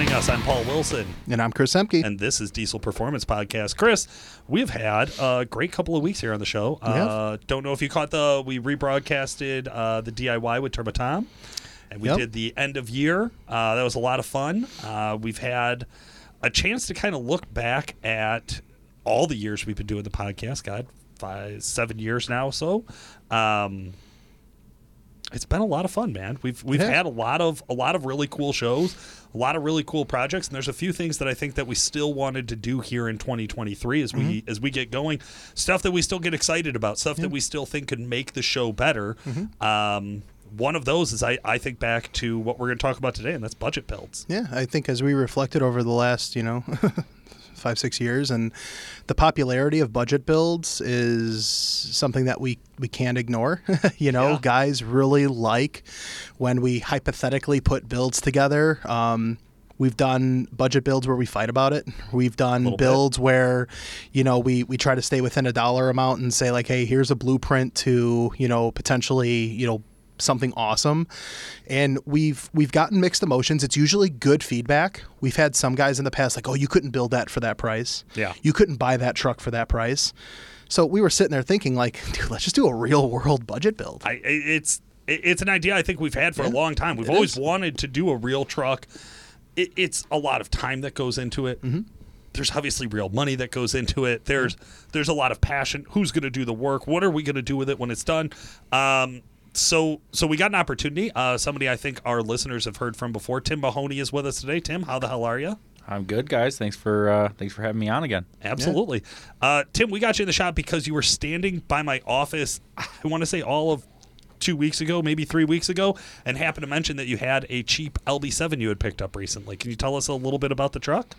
joining us. I'm Paul Wilson. And I'm Chris Emke. And this is Diesel Performance Podcast. Chris, we've had a great couple of weeks here on the show. Uh, don't know if you caught the, we rebroadcasted uh, the DIY with Turbo Tom. And we Yep. did the end of year. Uh, that was a lot of fun. Uh, we've had a chance to kind of look back at all the years we've been doing the podcast. God, five, seven years now or so. Um, it's been a lot of fun, man. We've we've Yeah. had a lot of a lot of really cool shows, a lot of really cool projects, and there's a few things that I think that we still wanted to do here in 2023 as we Mm-hmm. as we get going. Stuff that we still get excited about, stuff that we still think could make the show better. Mm-hmm. Um, one of those is I, I think back to what we're going to talk about today, and that's budget builds. Yeah, I think as we reflected over the last, you know, five, six years, and the popularity of budget builds is something that we, we can't ignore. you know, Yeah. guys really like when we hypothetically put builds together. Um, We've done budget builds where we fight about it. We've done Little bit. builds where, you know, we, we try to stay within a dollar amount and say like, hey, here's a blueprint to, you know, potentially, you know, something awesome. And we've we've gotten mixed emotions. It's usually good feedback. We've had some guys in the past like, "Oh, you couldn't build that for that price. Yeah. You couldn't buy that truck for that price." So we were sitting there thinking like, "Dude, let's just do a real world budget build." I it's it's an idea I think we've had for a long time. We've always is. wanted to do a real truck. It, it's a lot of time that goes into it. Mm-hmm. There's obviously real money that goes into it. There's there's a lot of passion. Who's going to do the work? What are we going to do with it when it's done? Um, so so we got an opportunity. Uh, somebody I think our listeners have heard from before. Tim Mahoney is with us today. Tim, how the hell are you? I'm good, guys. Thanks for uh, thanks for having me on again. Absolutely. Uh, Tim, we got you in the shop because you were standing by my office, I want to say all of two weeks ago, maybe three weeks ago, and happened to mention that you had a cheap LB7 you had picked up recently. Can you tell us a little bit about the truck?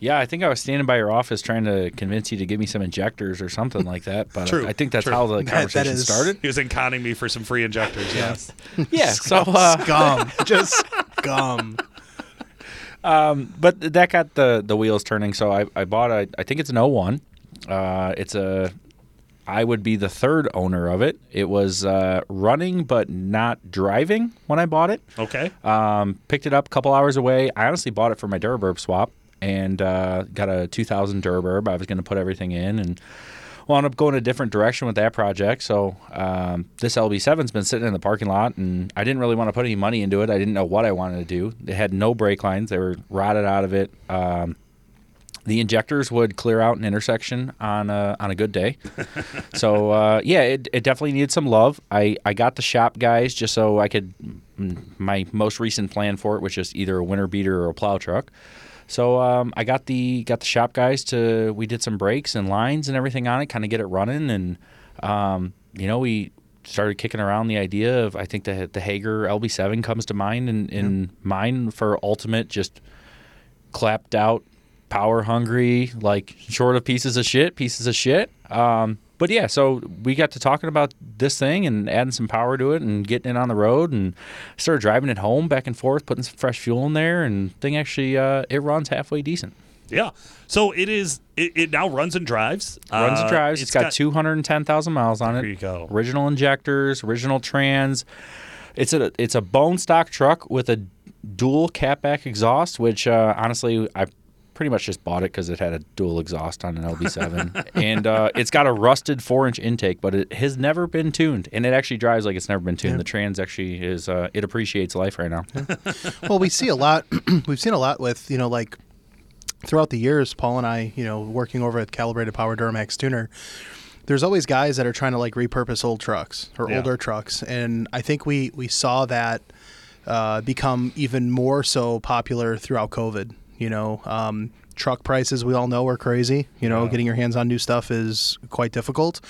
Yeah, I think I was standing by your office trying to convince you to give me some injectors or something like that. But True, I think that's true. how the That- that conversation started. He was conning me for some free injectors. Yes. Yeah. So, uh, Scum, just scum. but that got the the wheels turning. So I, I bought a. I think it's an 01. Uh, it's a. I would be the third owner of it. It was uh, running but not driving when I bought it. Okay. Um, picked it up a couple hours away. I honestly bought it for my Duraburb swap and uh, got a 2000 Duraburb. I was going to put everything in and wound up going a different direction with that project. So um, this LB7's been sitting in the parking lot, and I didn't really want to put any money into it. I didn't know what I wanted to do. It had no brake lines; they were rotted out of it. Um, the injectors would clear out an intersection on a, on a good day. so uh, yeah, it, it definitely needed some love. I, I got the shop guys just so I could my most recent plan for it was just either a winter beater or a plow truck. So um, I got the got the shop guys to we did some brakes and lines and everything on it, kind of get it running, and um, you know we started kicking around the idea of I think the the Hager LB7 comes to mind in, in mind for ultimate just clapped out, power hungry, like short of pieces of shit, pieces of shit. Um, but yeah, so we got to talking about this thing and adding some power to it and getting it on the road and started driving it home back and forth, putting some fresh fuel in there, and thing actually uh, it runs halfway decent. Yeah. So it is. It, it now runs and drives. Runs Uh, and drives. it's got, 210,000 miles on it. There you go. Original injectors, original trans. It's a it's a bone stock truck with a dual catback exhaust, which uh, honestly I pretty much just bought it because it had a dual exhaust on an LB7, and uh, it's got a rusted four inch intake, but it has never been tuned, and it actually drives like it's never been tuned. The trans actually is uh, it appreciates life right now. well, we see a lot. we've seen a lot with you know like throughout the years. Paul and I, you know, working over at Calibrated Power Duramax Tuner. There's always guys that are trying to like repurpose old trucks or Yeah. older trucks, and I think we we saw that uh, become even more so popular throughout COVID. You know, um, truck prices we all know are crazy. You know, Yeah. getting your hands on new stuff is quite difficult,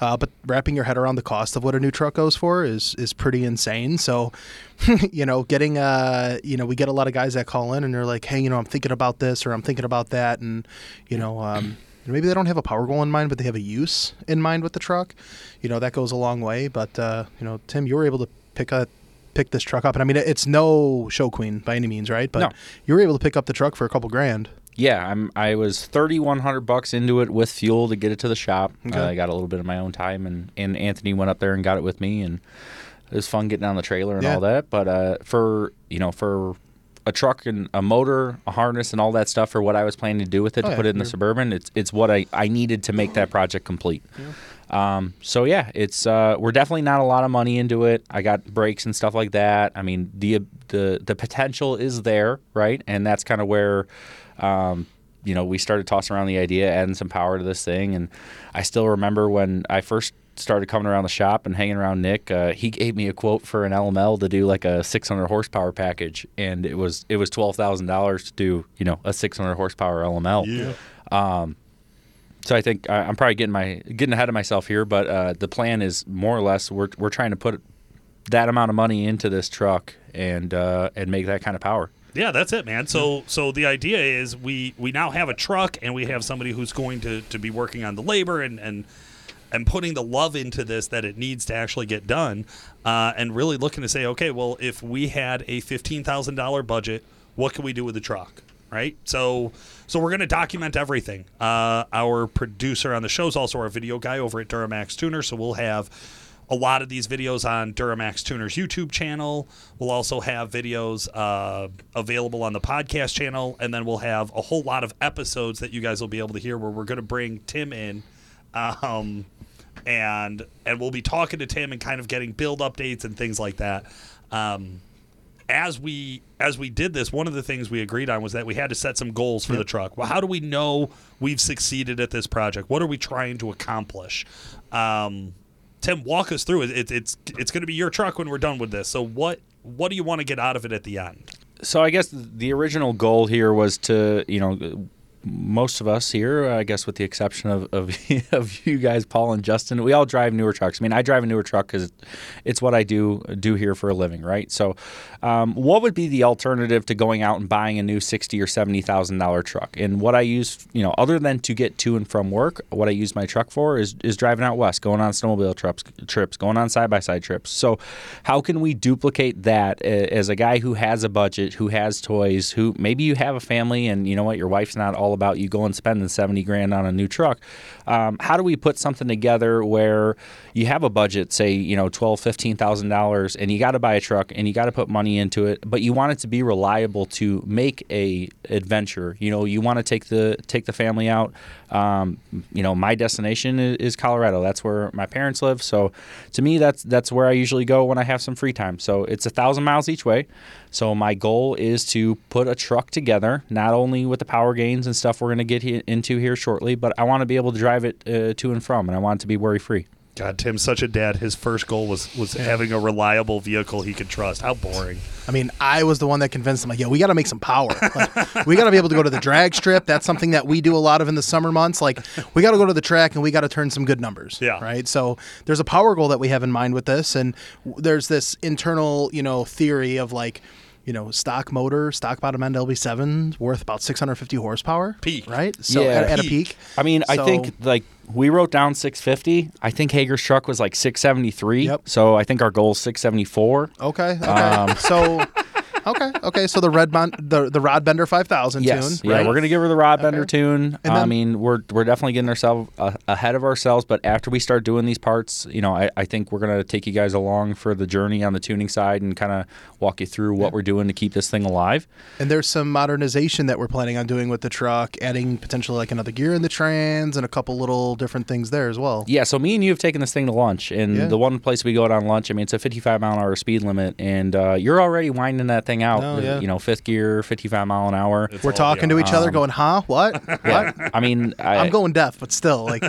uh, but wrapping your head around the cost of what a new truck goes for is is pretty insane. So, you know, getting uh, you know, we get a lot of guys that call in and they're like, hey, you know, I'm thinking about this or I'm thinking about that, and you know, um, maybe they don't have a power goal in mind, but they have a use in mind with the truck. You know, that goes a long way. But uh, you know, Tim, you were able to pick a pick this truck up, and I mean, it's no show queen by any means, right? But No. you were able to pick up the truck for a couple grand. Yeah, I'm. I was thirty one hundred bucks into it with fuel to get it to the shop. Okay. Uh, I got a little bit of my own time, and and Anthony went up there and got it with me, and it was fun getting on the trailer and Yeah. all that. But uh, for you know, for a truck and a motor, a harness, and all that stuff for what I was planning to do with it Oh, to yeah, put it in the suburban. It's it's what I, I needed to make that project complete. Um, so yeah, it's uh, we're definitely not a lot of money into it. I got brakes and stuff like that. I mean the the the potential is there, right? And that's kind of where. Um, you know, we started tossing around the idea, adding some power to this thing, and I still remember when I first started coming around the shop and hanging around Nick. Uh, he gave me a quote for an LML to do like a 600 horsepower package, and it was it was twelve thousand dollars to do you know a 600 horsepower LML. Yeah. So I think I- I'm probably getting my getting ahead of myself here, but uh, the plan is more or less we're we're trying to put that amount of money into this truck and uh, and make that kind of power. Yeah, that's it, man. So so the idea is we we now have a truck and we have somebody who's going to to be working on the labor and and and putting the love into this that it needs to actually get done, uh, and really looking to say, okay, well, if we had a fifteen thousand dollar budget, what can we do with the truck? Right. So so we're going to document everything. Uh, our producer on the show is also our video guy over at Duramax Tuner, so we'll have a lot of these videos on Duramax Tuner's YouTube channel. We'll also have videos uh, available on the podcast channel, and then we'll have a whole lot of episodes that you guys will be able to hear where we're going to bring Tim in, um, and and we'll be talking to Tim and kind of getting build updates and things like that. Um, as we as we did this, one of the things we agreed on was that we had to set some goals for the truck. Well, how do we know we've succeeded at this project? What are we trying to accomplish? Um, Tim, walk us through it. it it's it's going to be your truck when we're done with this. So what what do you want to get out of it at the end? So I guess the original goal here was to, you know, most of us here, I guess with the exception of, of, of you guys, Paul and Justin, we all drive newer trucks. I mean, I drive a newer truck because it's what I do do here for a living, right? So, um, what would be the alternative to going out and buying a new sixty or seventy thousand dollar truck? And what I use, you know, other than to get to and from work, what I use my truck for is is driving out west, going on snowmobile trips, trips, going on side by side trips. So, how can we duplicate that as a guy who has a budget, who has toys, who maybe you have a family, and you know what, your wife's not all about you going spending seventy grand on a new truck. Um, how do we put something together where you have a budget, say you know twelve, fifteen thousand dollars, and you got to buy a truck and you got to put money into it, but you want it to be reliable to make a adventure. You know, you want to take the take the family out. Um, you know, my destination is Colorado. That's where my parents live. So, to me, that's that's where I usually go when I have some free time. So it's a thousand miles each way. So my goal is to put a truck together, not only with the power gains and stuff we're going to get he- into here shortly, but I want to be able to drive it uh, to and from, and I want it to be worry free. God, Tim's such a dad. His first goal was was having a reliable vehicle he could trust. How boring. I mean, I was the one that convinced him, like, yo, we got to make some power. Like, we got to be able to go to the drag strip. That's something that we do a lot of in the summer months. Like, we got to go to the track and we got to turn some good numbers. Yeah. Right. So there's a power goal that we have in mind with this. And there's this internal, you know, theory of like, you know, stock motor, stock bottom end LB7 worth about 650 horsepower. Peak. Right. So Yeah. at, at a Peak. peak. I mean, I think like we wrote down 650. I think Hager's truck was like 673. Yep. So I think our goal is 674. Okay. Okay. Um, so. Okay. Okay. So the red bond, the the rod bender 5000 Yes, tune. yeah, right? we're gonna give her the rod bender Okay. tune. And I mean, we're we're definitely getting ourselves uh, ahead of ourselves. But after we start doing these parts, you know, I, I think we're gonna take you guys along for the journey on the tuning side and kind of walk you through what we're doing to keep this thing alive. And there's some modernization that we're planning on doing with the truck, adding potentially like another gear in the trans and a couple little different things there as well. Yeah, so me and you have taken this thing to lunch, and Yeah. the one place we go out on lunch, I mean, it's a 55 mile an hour speed limit, and uh, you're already winding that thing out. Oh, with, yeah. You know, fifth gear, 55 mile an hour. It's We're talking to each other, going, "Huh? What? Yeah, What?" I mean, I, I'm going deaf, but still, like,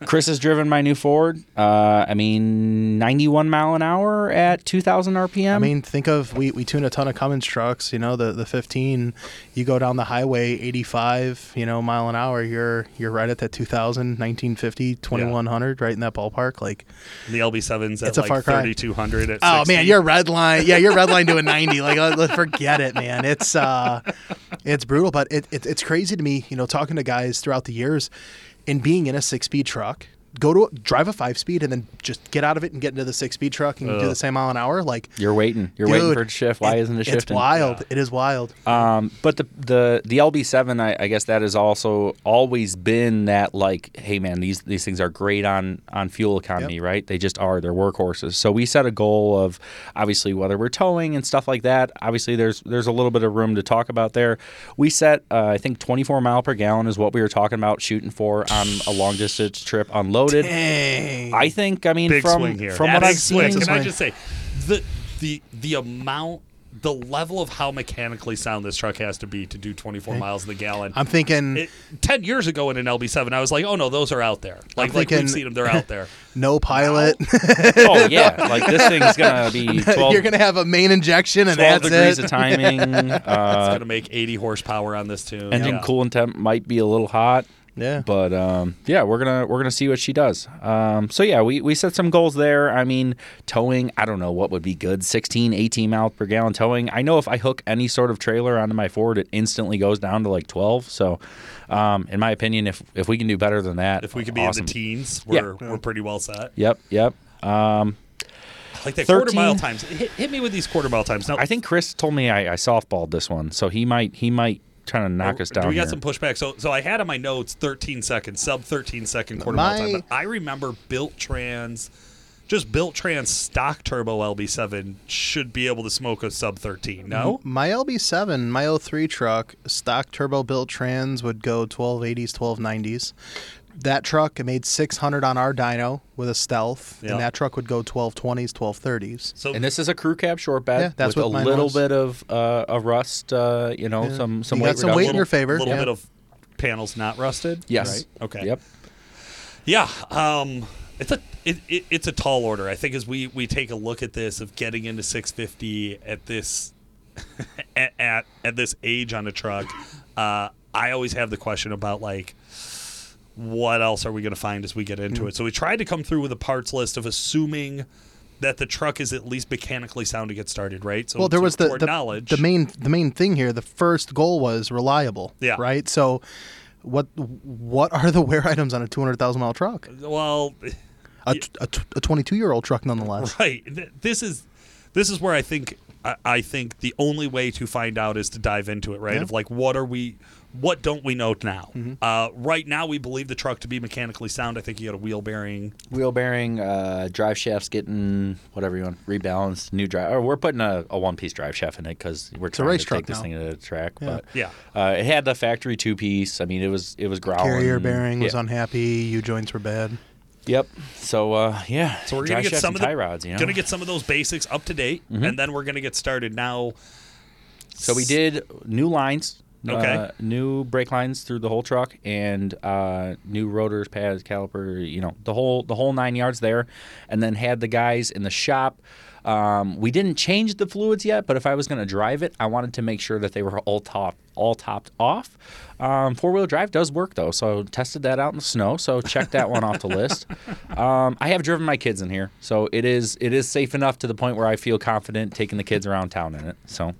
Chris has driven my new Ford. Uh, I mean, 91 mile an hour at 2,000 RPM. I mean, think of we, we tune a ton of Cummins trucks. You know, the the 15. You go down the highway, 85, you know, mile an hour. You're you're right at that 2000, 1950, 2100, right in that ballpark. Like, The LB7's at It's a like far cry. 3200 at oh 60. man, you're red line. Yeah, you're red line doing 90. Like, let, let- forget it, man. It's uh, it's brutal, but it, it it's crazy to me. You know, talking to guys throughout the years, and being in a six speed truck. Go to drive a five speed and then just get out of it and get into the six speed truck and do the same mile an hour. Like You're waiting. You're waiting for it to shift. Why it- isn't it It's shifting? wild. Yeah. It is wild. Um, but the the the LB7, I, I guess that has also always been that like, hey man, these these things are great on on fuel economy, Yep. right? They just are. They're workhorses. So we set a goal of obviously whether we're towing and stuff like that. Obviously, there's there's a little bit of room to talk about there. We set uh, I think 24 mile per gallon is what we were talking about shooting for on a long distance trip unloaded. Dang. I think I mean Big from swing here. from Big what I've swing. seen, Can I just say the the the amount the level of how mechanically sound this truck has to be to do 24 miles in the gallon. I'm thinking It, Ten years ago in an LB7, I was like, "Oh no, those are out there. Like, like thinking- we've seen them; they're out there." no pilot. oh yeah, like this thing's gonna be 12, You're gonna have a main injection and 12 that's degrees it. of timing. It's Uh, gonna make 80 horsepower on this tune. engine Yeah. coolant temp might be a little hot. Yeah. But um, yeah, we're gonna we're gonna see what she does. Um, so yeah, we, we set some goals there. I mean, towing. I don't know what would be good. 16, 18 miles per gallon towing. I know if I hook any sort of trailer onto my Ford, it instantly goes down to like twelve. So, um, in my opinion, if if we can do better than that, If we could be awesome. in the teens, we're we're pretty well set. Yep, yep. Um, Like that quarter mile times. Hit, hit me with these quarter mile times. Now, I think Chris told me I, I softballed this one, so he might he might try to knock oh, us down. We got here. some pushback? So, so I had on my notes 13 seconds, sub 13 second quarter mile time. But I remember Built Trans, just Built Trans stock turbo LB7 should be able to smoke a sub 13. No, My LB7, my 03 truck, stock turbo built trans would go 1280s, 1290s. That truck it made 600 on our dyno with a stealth, Yeah. and that truck would go 1220s, 1230s. so And this is a crew cab short bed Yeah, that's with what a little was. bit of uh, a rust, uh, you know, Yeah. some some You weight got some weight in your favor. A little yeah. bit of panels not rusted. Yes. Right? Okay. Yep. Yeah, um, it's a it, it, it's a tall order. I think as we we take a look at this of getting into 650 at this at, at at this age on a truck, uh, I always have the question about like what else are we going to find as we get into Mm. it. So we tried to come through with a parts list of assuming that the truck is at least mechanically sound to get started, right? So well, there was the the, knowledge. the main the main thing here. The first goal was reliable. Yeah. Right. So, what what are the wear items on a 200,000 mile truck? well, A, t- a, t- a 22 year old truck, nonetheless. Right. This is this is where I think I, I think the only way to find out is to dive into it. Right. Yeah. Of like what are we, what don't we know now? Mm-hmm. Uh, right now, we believe the truck to be mechanically sound. I think you got a wheel bearing. Wheel bearing, uh, drive shafts getting whatever you want rebalanced, new drive. Or we're putting a, a one piece drive shaft in it because we're a trying to truck take this now. thing to the track. Yeah. But Yeah. uh, it had the factory two piece. I mean, it was it was growling. Carrier bearing was unhappy. U joints were bad. Yep. So uh, yeah. So we're gonna get some of the tie rods. You know. gonna get some of those basics up to date, Mm-hmm. and then we're gonna get started now. So we did new lines. Okay. Uh, new brake lines through the whole truck and uh, new rotors, pads, caliper, you know, the whole the whole nine yards there, and then had the guys in the shop. Um, we didn't change the fluids yet, but if I was going to drive it, I wanted to make sure that they were all top all topped off. Um, Four wheel drive does work though, so tested that out in the snow. So check that one off the list. Um, I have driven my kids in here, so it is it is safe enough to the point where I feel confident taking the kids around town in it. So.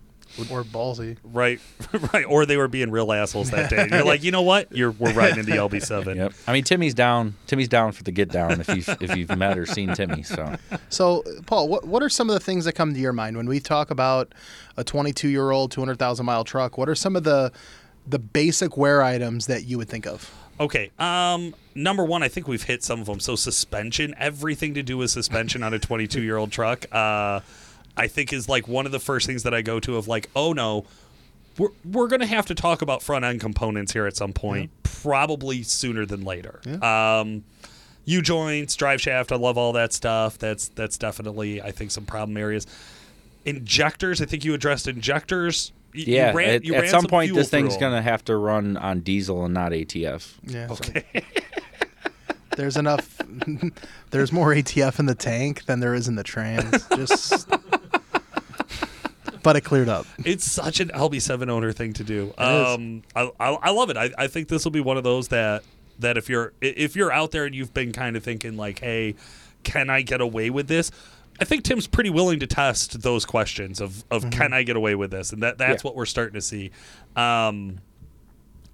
Or ballsy. Right, right, or they were being real assholes that day. You're like, you know what? You're we're riding in the LB7. Yep. I mean, Timmy's down. Timmy's down for the get down. If you've if you've met or seen Timmy, so So, Paul, what what are some of the things that come to your mind when we talk about a 22 year old 200,000 mile truck? What are some of the the basic wear items that you would think of? Okay. Um, number one, I think we've hit some of them. So suspension, everything to do with suspension on a 22 year old truck, uh, I think is like one of the first things that I go to of like, oh no, we're we're gonna have to talk about front end components here at some point, probably sooner than later. Um, U joints, drive shaft, I love all that stuff. That's that's definitely I think some problem areas. Injectors, I think you addressed injectors. Y- you yeah. ran- at, you at ran some point, fuel this thing's through 'em. gonna have to run on diesel and not ATF. Yeah. Okay. There's enough. there's more ATF in the tank than there is in the trans. Just. But it cleared up. It's such an LB7 owner thing to do. Um, I, I, I love it. I, I think this will be one of those that that if you're if you're out there and you've been kind of thinking like, hey, can I get away with this? I think Tim's pretty willing to test those questions of of can I get away with this, and that that's Yeah. what we're starting to see. Um,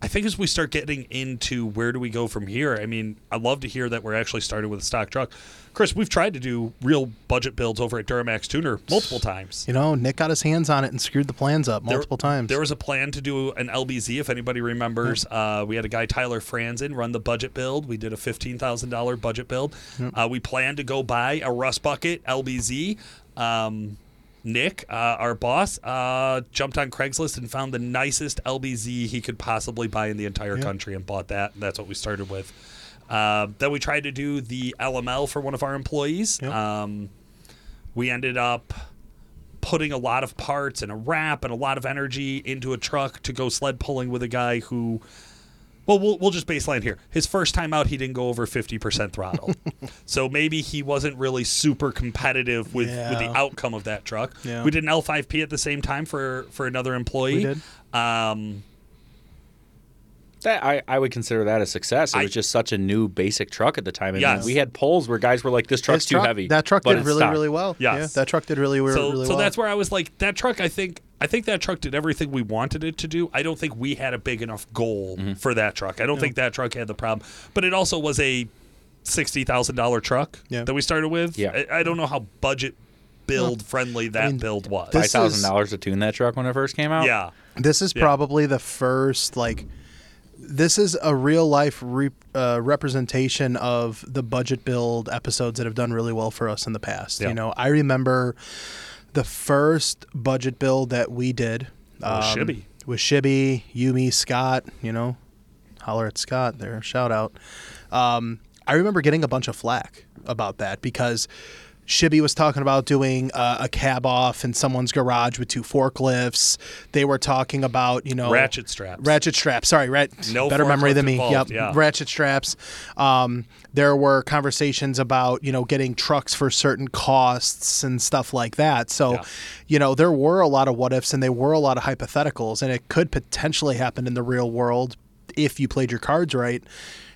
I think as we start getting into where do we go from here, I mean, I love to hear that we're actually starting with a stock truck. Chris, we've tried to do real budget builds over at Duramax Tuner multiple times. You know, Nick got his hands on it and screwed the plans up There- multiple times. There was a plan to do an LBZ, if anybody remembers. Uh, we had a guy, Tyler Franzen, run the budget build. We did a $15,000 budget build. Uh, we planned to go buy a Rust Bucket LBZ. Um, Nick, uh, our boss, uh, jumped on Craigslist and found the nicest LBZ he could possibly buy in the entire country and bought that. That's what we started with. Uh, then we tried to do the LML for one of our employees. Yep. Um, we ended up putting a lot of parts and a wrap and a lot of energy into a truck to go sled pulling with a guy who well we'll, we'll just baseline here his first time out he didn't go over 50% throttle so maybe he wasn't really super competitive with, with the outcome of that truck Yeah. we did an l5p at the same time for for another employee We did. um That I, I would consider that a success. It I- was just such a new basic truck at the time. I mean, Yes. we had polls where guys were like, "This truck's His too heavy." That truck but did really, stock. really well. Yes. Yeah, that truck did really, really, so, really so well. that's where I was like, that truck. I think, I think that truck did everything we wanted it to do. I don't think we had a big enough goal Mm-hmm. for that truck. I don't think that truck had the problem. But it also was a sixty thousand dollar truck Yeah. that we started with. Yeah. I, I don't know how budget build friendly that mean, build was. this Five is- thousand dollars to tune that truck when it first came out. yeah, This is Yeah. probably the first like this is a real life re- uh, representation of the budget build episodes that have done really well for us in the past. Yeah. You know, I remember the first budget bill that we did Oh, Shibby. with Shibby, Yumi, Scott. You know, holler at Scott there. Shout out. Um, I remember getting a bunch of flack about that because Shibby was talking about doing uh, a cab off in someone's garage with two forklifts. They were talking about you know ratchet straps. ratchet straps. Sorry, rat, No better memory than me. involved, yep, yeah. ratchet straps. Um, there were conversations about you know getting trucks for certain costs and stuff like that. So, Yeah. you know, there were a lot of what ifs and there were a lot of hypotheticals, and it could potentially happen in the real world if you played your cards right.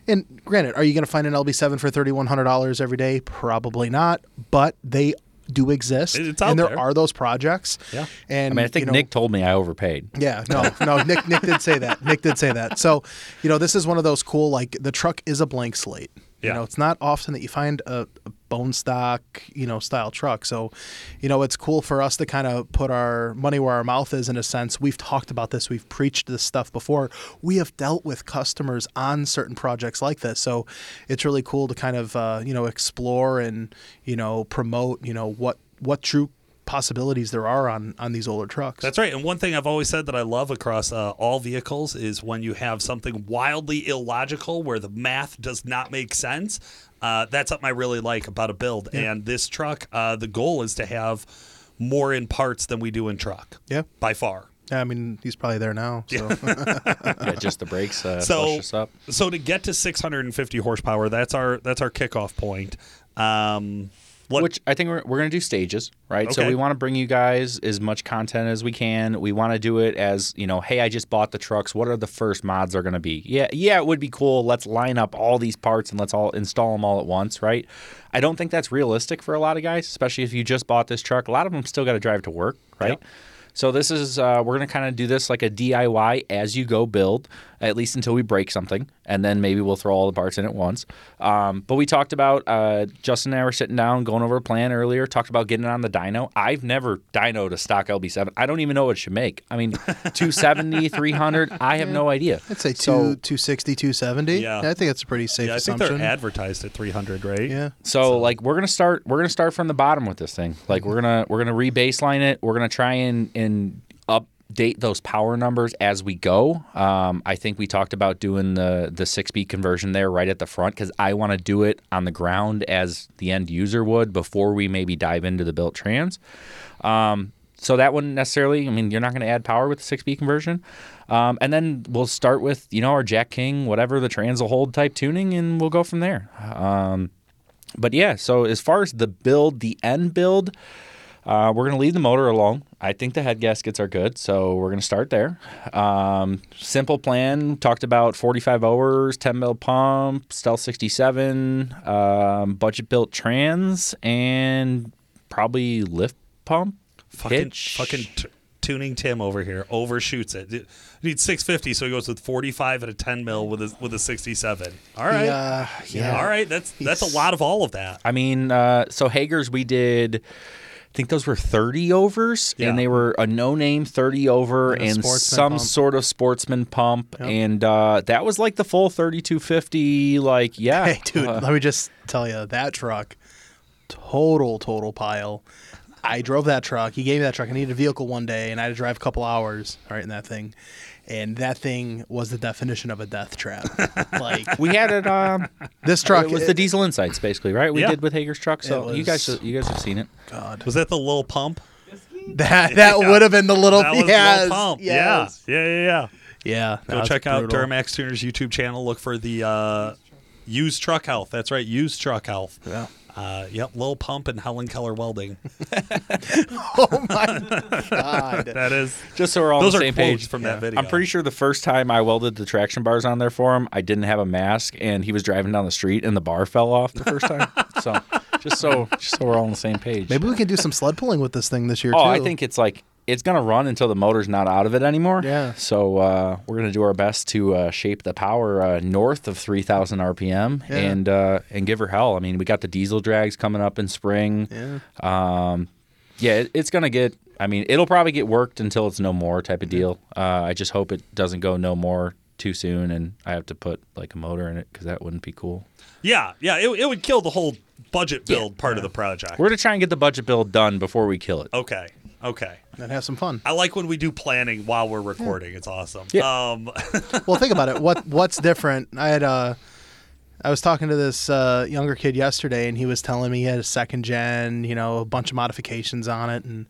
And granted, are you going to find an LB7 for thirty one hundred dollars every day? Probably not, but they do exist, It's out and there, there. are those projects. Yeah. and I mean, I think you know, Nick told me I overpaid. yeah, no, no. Nick, Nick did say that. Nick did say that. So, you know, this is one of those cool. Like the truck is a blank slate. You know, it's not often that you find a, a bone stock, you know, style truck. So, you know, it's cool for us to kind of put our money where our mouth is. In a sense, we've talked about this. We've preached this stuff before. We have dealt with customers on certain projects like this. So, it's really cool to kind of uh, you know explore and you know promote you know what what true possibilities there are on on these older trucks. That's right. And one thing I've always said that I love across uh, all vehicles is when you have something wildly illogical where the math does not make sense. Uh, that's something I really like about a build. And this truck, uh, the goal is to have more in parts than we do in truck. Yeah. By far. Yeah, I mean, he's probably there now. So yeah, just the brakes uh, So, flushed us up. so to get to 650 horsepower, that's our that's our kickoff point. Um, what, Which I think we're, we're going to do stages, right? So we want to bring you guys as much content as we can. We want to do it as, you know, hey, I just bought the trucks. What are the first mods are going to be? Yeah, yeah, it would be cool. Let's line up all these parts and let's all install them all at once, right? I don't think that's realistic for a lot of guys, especially if you just bought this truck. A lot of them still got to drive to work, right? Yep. So this is uh, we're gonna kind of do this like a DIY as you go build, at least until we break something, and then maybe we'll throw all the parts in at once. Um, but we talked about uh, Justin and I were sitting down going over a plan earlier. Talked about getting it on the dyno. I've never dynoed a stock LB7. I don't even know what it should make. I mean, 270, 300. I have no idea. I'd say two, So- 260, 270. Yeah. I think that's a pretty safe yeah, I think assumption. they're advertised at 300, right? yeah. So, like we're gonna start we're gonna start from the bottom with this thing. Like we're gonna we're gonna re-baseline it. We're gonna try and and update those power numbers as we go. Um, I think we talked about doing the the six speed conversion there right at the front because I want to do it on the ground as the end user would before we maybe dive into the built trans. Um, so that wouldn't necessarily. I mean, you're not going to add power with the six speed conversion. Um, and then we'll start with you know our Jack King, whatever the trans will hold type tuning, and we'll go from there. Um, but yeah, so as far as the build, the end build, uh, we're going to leave the motor alone. I think the head gaskets are good, so we're going to start there. Um, simple plan talked about 45 overs, 10 mil pump, Stealth 67, um, budget built trans, and probably lift pump. Fucking, hitch. fucking t- tuning Tim over here overshoots it. He needs 650, so he goes with 45 and a 10 mil with a with a 67. All right, Yeah, yeah. all right. That's that's a lot of all of that. I mean, uh, so Hager's, we did. I think those were 30 overs, Yeah. and they were a no-name 30 over And and some pump. sort of sportsman pump, and uh, that was like the full 3250. Like, yeah, Hey, dude, uh, let me just tell you that truck, total, total pile. I drove that truck. He gave me that truck. I needed a vehicle one day, and I had to drive a couple hours, right, in that thing. And that thing was the definition of a death trap. like we had it. Um, this truck it was the Diesel Insights, basically, right? We Yeah. did with Hager's truck. So It you guys, you guys have seen it. God. Was that the little pump? That that would have been the little That was yes, little pump. yes. Yeah, yeah, yeah, yeah. Yeah. Go no, it's check out. Duramax Tuners YouTube channel. Look for the uh, used truck health. That's right, used truck health. Yeah. Uh, yep, Lil Pump and Helen Keller Welding. Oh my god. That is Just so we're all Those on are the same page from that video. I'm pretty sure the first time I welded the traction bars on there for him, I didn't have a mask, and he was driving down the street, and the bar fell off the first time. so just so just so we're all on the same page. Maybe we can do some sled pulling with this thing this year oh, too. I think it's like it's gonna run until the motor's not out of it anymore. Yeah. So uh, we're gonna do our best to uh, shape the power uh, north of 3,000 RPM Yeah. and uh, and give her hell. I mean, we got the diesel drags coming up in spring. Yeah. Um, yeah, it, it's gonna get. I mean, it'll probably get worked until it's no more type of deal. Uh, I just hope it doesn't go no more too soon, and I have to put like a motor in it because that wouldn't be cool. Yeah, yeah. It, it would kill the whole budget build part of the project. We're gonna try and get the budget build done before we kill it. okay, okay. and have some fun. I like when we do planning while we're recording. It's awesome. Yeah. Um, well, think about it. What what's different? I had uh, I was talking to this uh, younger kid yesterday, and he was telling me he had a second gen, you know, a bunch of modifications on it, and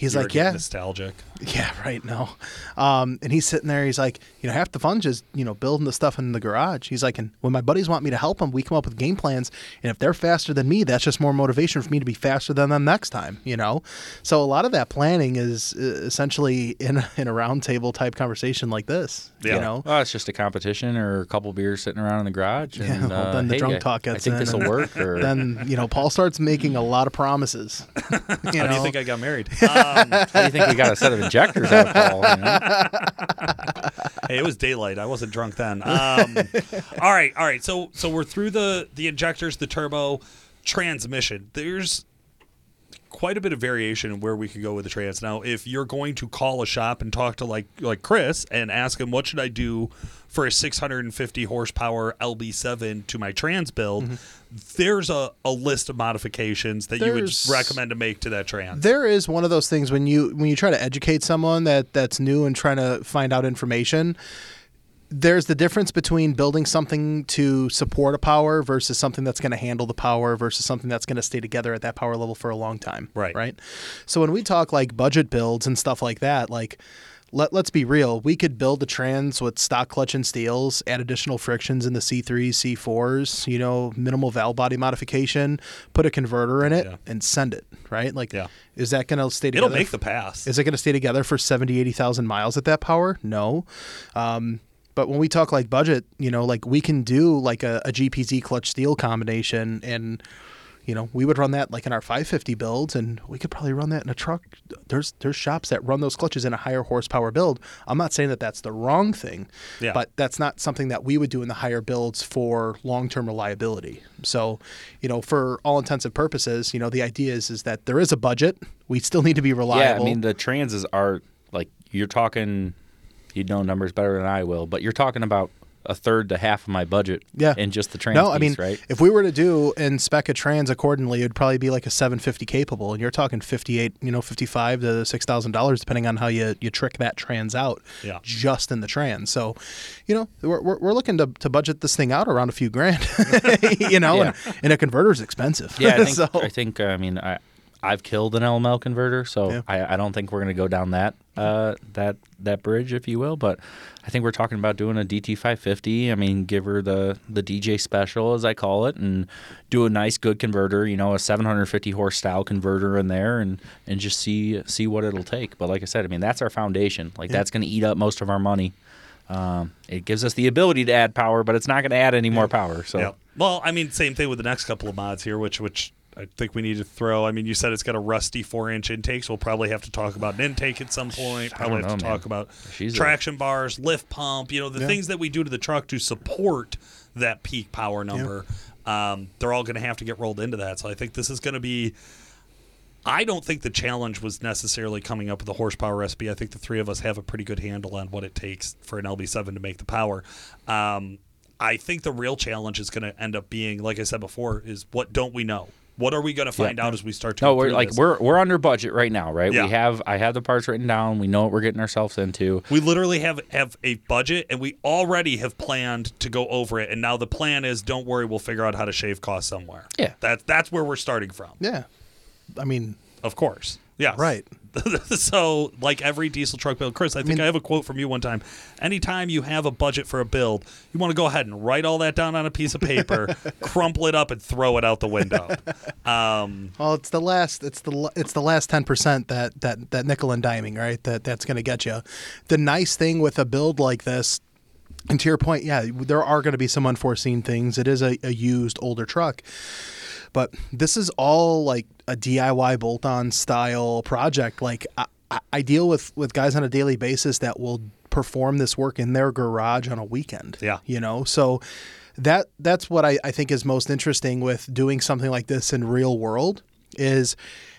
he's you like, "Yeah, nostalgic. yeah, right, no." Um, and he's sitting there, he's like, "You know, half the fun's just you know building the stuff in the garage." He's like, "And when my buddies want me to help them, we come up with game plans, and if they're faster than me, that's just more motivation for me to be faster than them next time." You know, so a lot of that planning is uh, essentially in a, in a roundtable type conversation like this. Yeah. You know, Well, it's just a competition or a couple beers sitting around in the garage. Yeah, And, well, uh, then the hey, drunk I- talk I gets think this will work. Or then you know Paul starts making a lot of promises. You How do you think I got married? Um, how do you think we got a set of injectors out of Paul? You know? hey, it was daylight. I wasn't drunk then. Um, all right, all right. So so we're through the the injectors, the turbo, transmission. There's quite a bit of variation in where we could go with the trans. Now, if you're going to call a shop and talk to like like Chris and ask him what should I do for a 650 horsepower LB7 to my trans build, mm-hmm. there's a, a list of modifications that you would recommend to make to that trans. There is one of those things when you when you try to educate someone that that's new and trying to find out information. There's the difference between building something to support a power versus something that's going to handle the power versus something that's going to stay together at that power level for a long time. Right. Right. So when we talk like budget builds and stuff like that, like let, let's be real, we could build the trans with stock clutch and steels, add additional frictions in the C3s, C4s, you know, minimal valve body modification, put a converter in it, Yeah. and send it, right? Like, Yeah. is that going to stay together? It'll make the pass. Is it going to stay together for 70, 80,000 miles at that power? No. Um, but when we talk like budget, you know, like we can do like a, a GPZ clutch steel combination and, you know, we would run that like in our 550 builds and we could probably run that in a truck. There's there's shops that run those clutches in a higher horsepower build. I'm not saying that that's the wrong thing, Yeah. but that's not something that we would do in the higher builds for long-term reliability. So, you know, for all intents and purposes, you know, the idea is is that there is a budget. We still need to be reliable. yeah. I mean the transes are like you're talking. You know numbers better than I will, but you're talking about a third to half of my budget. Yeah. in just the trans. No, I mean, right? if we were to do and spec a trans accordingly, it'd probably be like a 750 capable, and you're talking 58, you know, 55 to six thousand dollars, depending on how you you trick that trans out, Yeah. just in the trans. So, you know, we're, we're, we're looking to, to budget this thing out around a few grand, you know, and, and a converter's expensive. Yeah, I think. so, I think. Uh, I mean, I I've killed an LML converter, so Yeah. I, I don't think we're going to go down that uh, that that bridge, if you will. But I think we're talking about doing a DT 550. I mean, give her the the DJ special, as I call it, and do a nice, good converter. You know, a 750 horse style converter in there, and and just see see what it'll take. But like I said, I mean, that's our foundation. Like that's going to eat up most of our money. Um, it gives us the ability to add power, but it's not going to add any more power. So. Yeah. Well, I mean, same thing with the next couple of mods here, which which I think we need to throw. I mean, you said it's got a rusty four-inch intake, so we'll probably have to talk about an intake at some point. Probably don't have to man. talk about She's a- traction bars, lift pump. You know, the Yeah. things that we do to the truck to support that peak power number. Um, they're all going to have to get rolled into that. So I think this is going to be. I don't think the challenge was necessarily coming up with a horsepower recipe. I think the three of us have a pretty good handle on what it takes for an LB7 to make the power. Um, I think the real challenge is going to end up being, like I said before, is what don't we know? What are we going to find out as we start to No, we're like this? we're we're under budget right now, right? Yeah. We have I have the parts written down. We know what we're getting ourselves into. We literally have have a budget, and we already have planned to go over it. And now the plan is, don't worry, we'll figure out how to shave costs somewhere. Yeah. that's that's where we're starting from. Yeah. I mean, Of course, yeah, Right. so, like every diesel truck build, Chris, I think I, mean- have a quote from you one time. Anytime you have a budget for a build, you want to go ahead and write all that down on a piece of paper, crumple it up, and throw it out the window. Um, well, it's the last. It's the it's the last ten percent that that that nickel and diming, right? That that's going to get you. The nice thing with a build like this, and to your point, yeah, there are going to be some unforeseen things. It is a, a used older truck, but this is all like a DIY bolt-on style project. Like I, I- I deal with with guys on a daily basis that will perform this work in their garage on a weekend. Yeah. you know, so that that's what I, I think is most interesting with doing something like this in real world is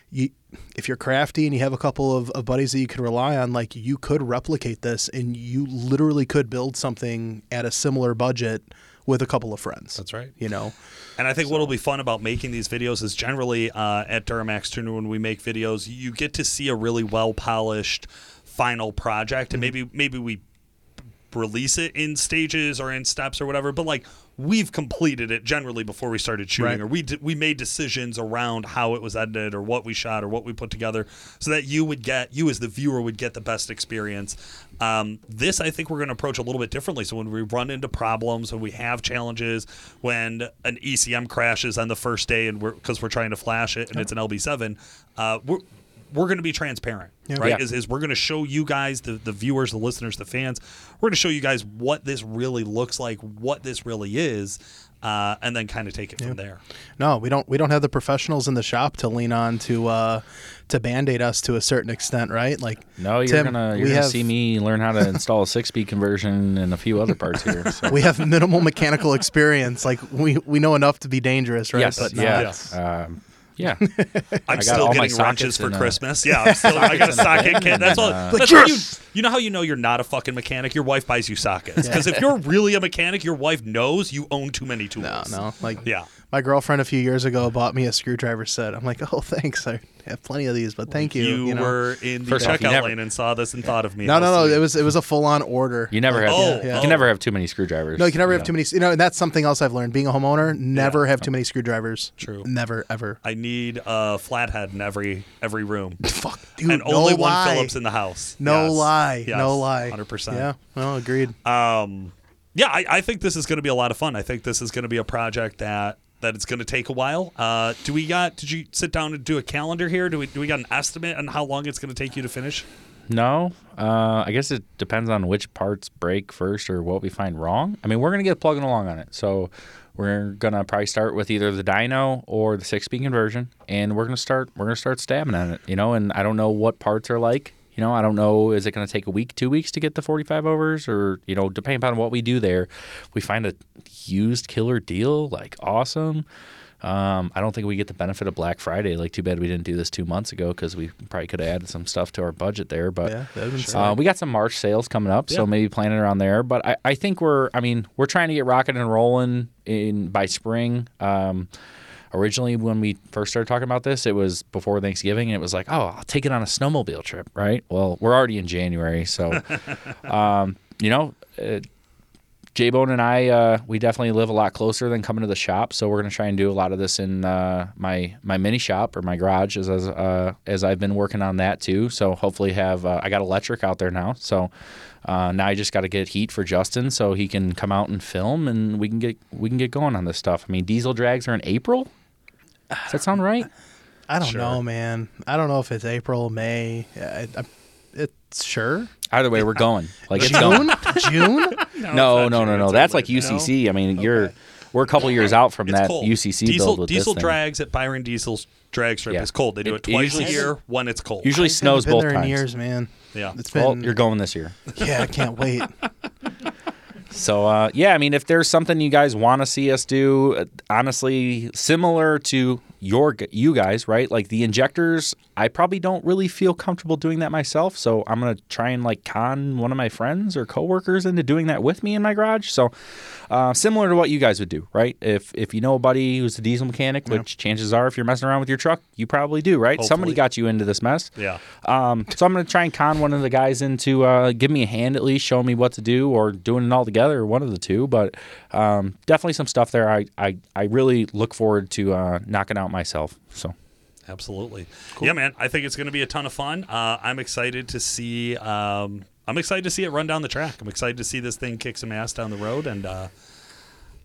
you if you're crafty and you have a couple of, of buddies that you can rely on like you could replicate this and you literally could build something at a similar budget with a couple of friends That's right. you know? And I think what'll be fun about making these videos is generally uh, at Duramax Tuner when we make videos, you get to see a really well polished final project, and maybe maybe we release it in stages or in steps or whatever. But like we've completed it generally before we started shooting, Right. or we did, we made decisions around how it was edited or what we shot or what we put together, so that you would get you as the viewer would get the best experience. Um, this I think we're going to approach a little bit differently. So when we run into problems, when we have challenges, when an ECM crashes on the first day, and we're because we're trying to flash it and it's an LB7, uh, we're we're going to be transparent, Yeah. right? Yeah. Is, is we're going to show you guys, the, the viewers, the listeners, the fans, we're going to show you guys what this really looks like, what this really is, uh, and then kind of take it from there. no we don't we don't have the professionals in the shop to lean on to uh to band-aid us to a certain extent right like No, you're Tim, gonna you're gonna have- see me learn how to install a six speed conversion and a few other parts here. So. we have minimal mechanical experience like we we know enough to be dangerous right yes, but not- yeah, Yes. um, yeah. I'm still getting wrenches for and, uh, Christmas. Yeah, I'm still, I got a socket kit. That's all. uh, that's what you, you know how you know you're not a fucking mechanic? Your wife buys you sockets. Because if you're really a mechanic, your wife knows you own too many tools. no no like Yeah. My girlfriend a few years ago bought me a screwdriver set. I'm like, oh, thanks. I have plenty of these, but thank you. You, You, know? were in the First off, you checkout never- lane and saw this and thought of me. no, no, no. sweet. It was it was a full on order. You never have Oh, you yeah. can never have too many screwdrivers. No, you can never have know. too many. You know, and that's something else I've learned. Being a homeowner, never Yeah. have too many screwdrivers. True. Never, ever. I need a flathead in every every room. Fuck, dude. and no only one lie. Phillips in the house. No Yes. lie. Yes. No lie. Hundred percent. Yeah. Well, agreed. Um, yeah, I, I think this is going to be a lot of fun. I think this is going to be a project that that it's going to take a while. Uh, do we got? Did you sit down and do a calendar here? Do we do we got an estimate on how long it's going to take you to finish? No, uh, I guess it depends on which parts break first or what we find wrong. I mean, we're gonna get plugging along on it, so we're gonna probably start with either the dyno or the six-speed conversion, and we're gonna start we're gonna start stabbing at it, you know. And I don't know what parts are like, you know. I don't know is it gonna take a week, two weeks to get the 45 overs, or you know, depending upon what we do there, we find a used killer deal, like awesome. Um, I don't think we get the benefit of Black Friday. Like, too bad we didn't do this two months ago because we probably could have added some stuff to our budget there. But Yeah, uh, we got some March sales coming up, so Yeah. maybe planning around there. But I, I think we're, I mean, we're trying to get rocking and rolling in by spring. Um, originally, when we first started talking about this, it was before Thanksgiving, and it was like, oh, I'll take it on a snowmobile trip, right? Well, we're already in January, so um, you know. Uh, J Bone and I, uh, we definitely live a lot closer than coming to the shop, so we're gonna try and do a lot of this in uh, my my mini shop or my garage, as as, uh, as I've been working on that too. So hopefully have uh, I got electric out there now, so uh, now I just got to get heat for Justin so he can come out and film, and we can get we can get going on this stuff. I mean, diesel drags are in April. Does that sound right? I don't Sure. know, man. I don't know if it's April, May. I, I, it's sure. Either way, we're going. Like it's going. June? June? No, no, no, no. That's like UCC. I mean, you're we're a couple years out from It's that cold. UCC diesel, build with Diesel this thing. drags at Byron Diesel's drag strip Yeah. is cold. They do it, It- it twice a year when it's cold. Usually I snows haven't been both there times. in years, man. yeah. It's been. Well, you're going this year. yeah, I can't wait. So uh, yeah, I mean, if there's something you guys want to see us do, uh, honestly, similar to your you guys, right? Like the injectors, I probably don't really feel comfortable doing that myself. So I'm gonna try and like con one of my friends or coworkers into doing that with me in my garage. So uh, similar to what you guys would do, right? If if you know a buddy who's a diesel mechanic, which chances are, if you're messing around with your truck, you probably do, right? Somebody got you into this mess. Yeah. Um, so I'm going to try and con one of the guys into uh, give me a hand at least, showing me what to do, or doing it all together, one of the two. But um, definitely some stuff there. I, I, I really look forward to uh, knocking out myself. So Absolutely. Yeah, man. I think it's going to be a ton of fun. Uh, I'm excited to see. Um, I'm excited to see it run down the track. I'm excited to see this thing kick some ass down the road, and uh,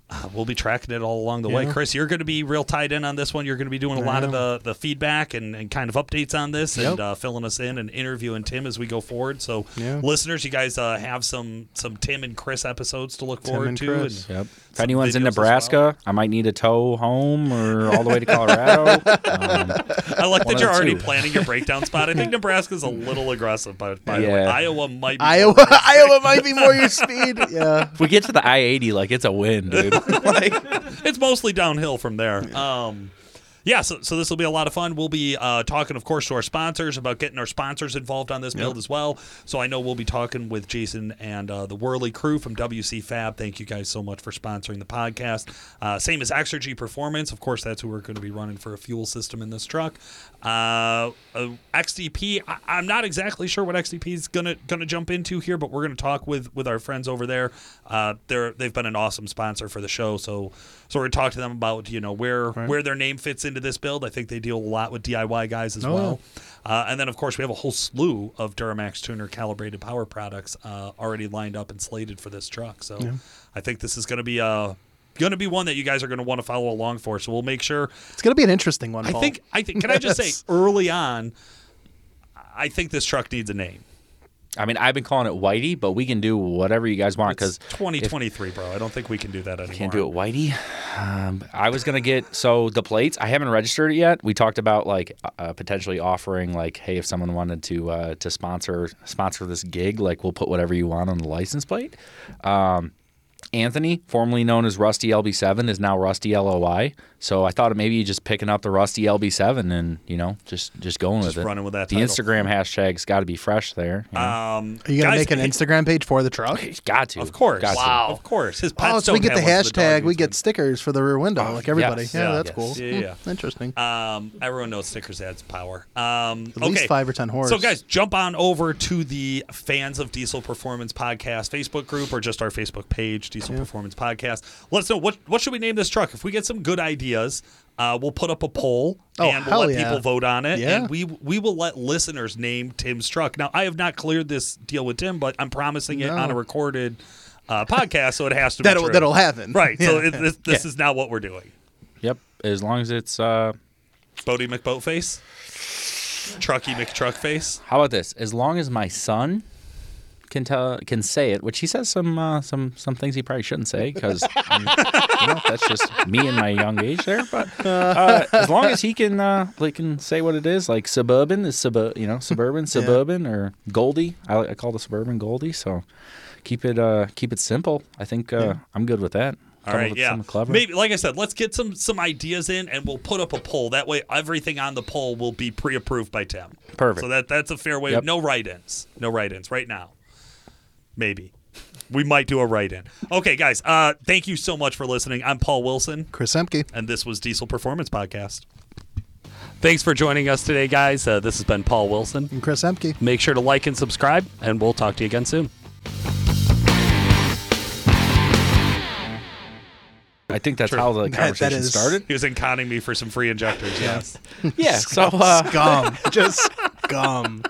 uh, we'll be tracking it all along the way. Chris, you're going to be real tied in on this one. You're going to be doing a lot of the, the feedback and, and kind of updates on this, and uh, filling us in and interviewing Tim as we go forward. So, Yeah. listeners, you guys uh, have some some Tim and Chris episodes to look Tim forward and to. Chris. And yep. If anyone's in videos as well. Nebraska, I might need a tow home or all the way to Colorado. um, I like that you're already two. planning your breakdown spot. I think Nebraska's a little aggressive, by, by the way. Iowa might be Iowa, Iowa might be more your speed. Yeah. if we get to the I-80, like it's a win, dude. like, it's mostly downhill from there. Um, yeah, so, so this will be a lot of fun. We'll be uh, talking, of course, to our sponsors about getting our sponsors involved on this build as well. So I know we'll be talking with Jason and uh, the Wehrli crew from WC Fab. Thank you guys so much for sponsoring the podcast. Uh, same as Exergy Performance. Of course, that's who we're going to be running for a fuel system in this truck. Uh, uh, XDP, I, I'm not exactly sure what XDP is gonna gonna jump into here, but we're gonna talk with with our friends over there. Uh, they're they've been an awesome sponsor for the show, so so we're gonna talk to them about you know where where their name fits into this build. I think they deal a lot with DIY guys as Oh, well. Uh, and then of course we have a whole slew of Duramax tuner calibrated power products uh, already lined up and slated for this truck. So I think this is gonna be a going to be one that you guys are going to want to follow along for. So we'll make sure It's gonna be an interesting one. I Paul. think I think can I just say early on I think this truck needs a name. I mean, I've been calling it Whitey, but we can do whatever you guys want because 2023, bro. I don't think we can do that anymore. Can't do it, Whitey. Um, I was gonna get so the plates. I haven't registered it yet. We talked about like uh, potentially offering like, hey, if someone wanted to uh, to sponsor sponsor this gig, like we'll put whatever you want on the license plate. Um, Anthony, formerly known as Rusty LB7, is now Rusty LOI. So I thought of maybe just picking up the Rusty LB7 and you know just just going Just with it. running with that The title. Instagram hashtag's got to be fresh there. you know? Um, Are you gonna guys, make an hey, Instagram page for the truck? It's got to, Of course. Got to. Of course. His pets Oh, so we don't get the have one for dog hashtag. We use, get stickers for the rear window, like everybody. yes. Yeah, Yeah. that's Yes. cool. Yeah, yeah. Hmm, Interesting. Um, everyone knows stickers adds power. Um, At okay. least five or ten horse. So, guys, jump on over to the Fans of Diesel Performance Podcast Facebook group or just our Facebook page, Diesel Performance Podcast. Let us know what what should we name this truck. If we get some good ideas, uh, we'll put up a poll Oh, and we'll let yeah. people vote on it. Yeah. And we we will let listeners name Tim's truck. Now, I have not cleared this deal with Tim, but I'm promising it No. on a recorded uh, podcast, so it has to That'll- be true. that'll happen. Right. So Yeah. it, this, this is now what we're doing. Yep. As long as it's uh, Boaty McBoatface, Trucky McTruckface. How about this? As long as my son can tell can say it, which he says some uh, some some things he probably shouldn't say because you know, that's just me in my young age there. But uh, as long as he can uh, like can say what it is, like suburban is sub you know suburban suburban or Goldie. I, I call the suburban Goldie. So keep it uh, keep it simple. I think uh, I'm good with that. All Come right, yeah. clever. Maybe, like I said, let's get some some ideas in, and we'll put up a poll. That way, everything on the poll will be pre-approved by Tim. Perfect. So that that's a fair way. Yep. No write-ins. No write-ins right now. Maybe we might do a write-in. Okay, guys. Uh, thank you so much for listening. I'm Paul Wilson, Chris Emke. and this was Diesel Performance Podcast. Thanks for joining us today, guys. Uh, this has been Paul Wilson. And Chris Emke. Make sure to like and subscribe, and we'll talk to you again soon. I think that's how the That- that conversation started. He was in conning me for some free injectors. Yes. Yeah. So uh, Scum. Just scum.